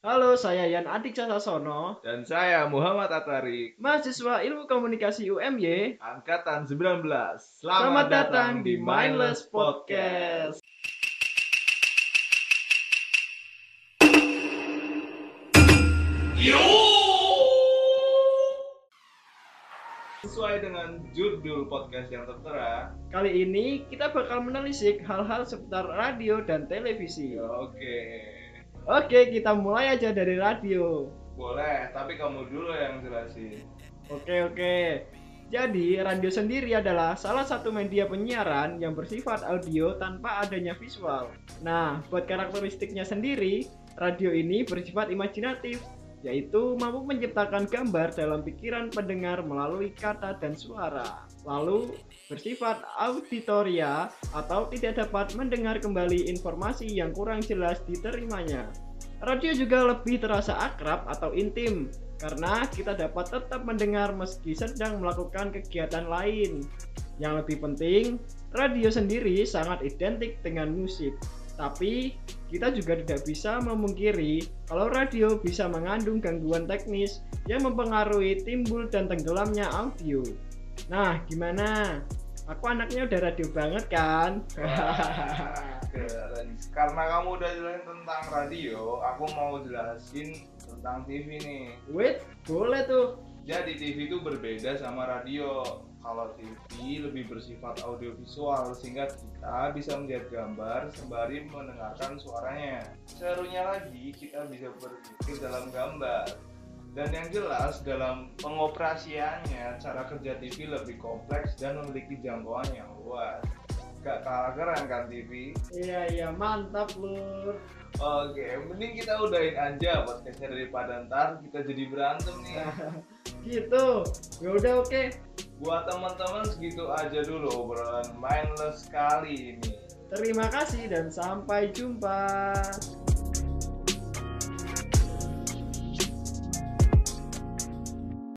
Halo, saya Yan Adik Sasono, Dan saya Muhammad Atarik, mahasiswa Ilmu Komunikasi UMY. Angkatan 19. Selamat, Selamat datang di Mindless Podcast. Sesuai dengan judul podcast yang tertera, Kali ini kita bakal menelisik hal-hal seputar radio dan televisi. ya oke. Oke, kita mulai aja dari radio. Boleh, tapi kamu dulu yang jelasin. Oke, oke. Jadi, radio sendiri adalah salah satu media penyiaran yang bersifat audio tanpa adanya visual. Nah, buat karakteristiknya sendiri, radio ini bersifat imajinatif, yaitu mampu menciptakan gambar dalam pikiran pendengar melalui kata dan suara. Lalu, bersifat auditoria atau tidak dapat mendengar kembali informasi yang kurang jelas diterimanya. Radio juga lebih terasa akrab atau intim karena kita dapat tetap mendengar meski sedang melakukan kegiatan lain. Yang lebih penting, radio sendiri sangat identik dengan musik. Tapi, kita juga tidak bisa memungkiri kalau radio bisa mengandung gangguan teknis yang mempengaruhi timbul dan tenggelamnya audio. Nah, gimana? Aku anaknya udah radio banget kan? Wah, keren. Karena kamu udah jelasin tentang radio, aku mau jelasin tentang TV nih. Wait, boleh tuh. Jadi TV itu berbeda sama radio. Kalau TV lebih bersifat audiovisual sehingga kita bisa melihat gambar sembari mendengarkan suaranya. Serunya lagi kita bisa berpikir dalam gambar. Dan yang jelas dalam pengoperasiannya cara kerja TV lebih kompleks dan memiliki jangkauan yang luas. Gak kalah keren kan TV? Iya, iya, mantap lur. Oke, mending kita udahin aja podcastnya daripada ntar kita jadi berantem nih. gitu. Ya udah oke. Buat teman-teman segitu aja dulu obrolan mindless kali ini. Terima kasih dan sampai jumpa.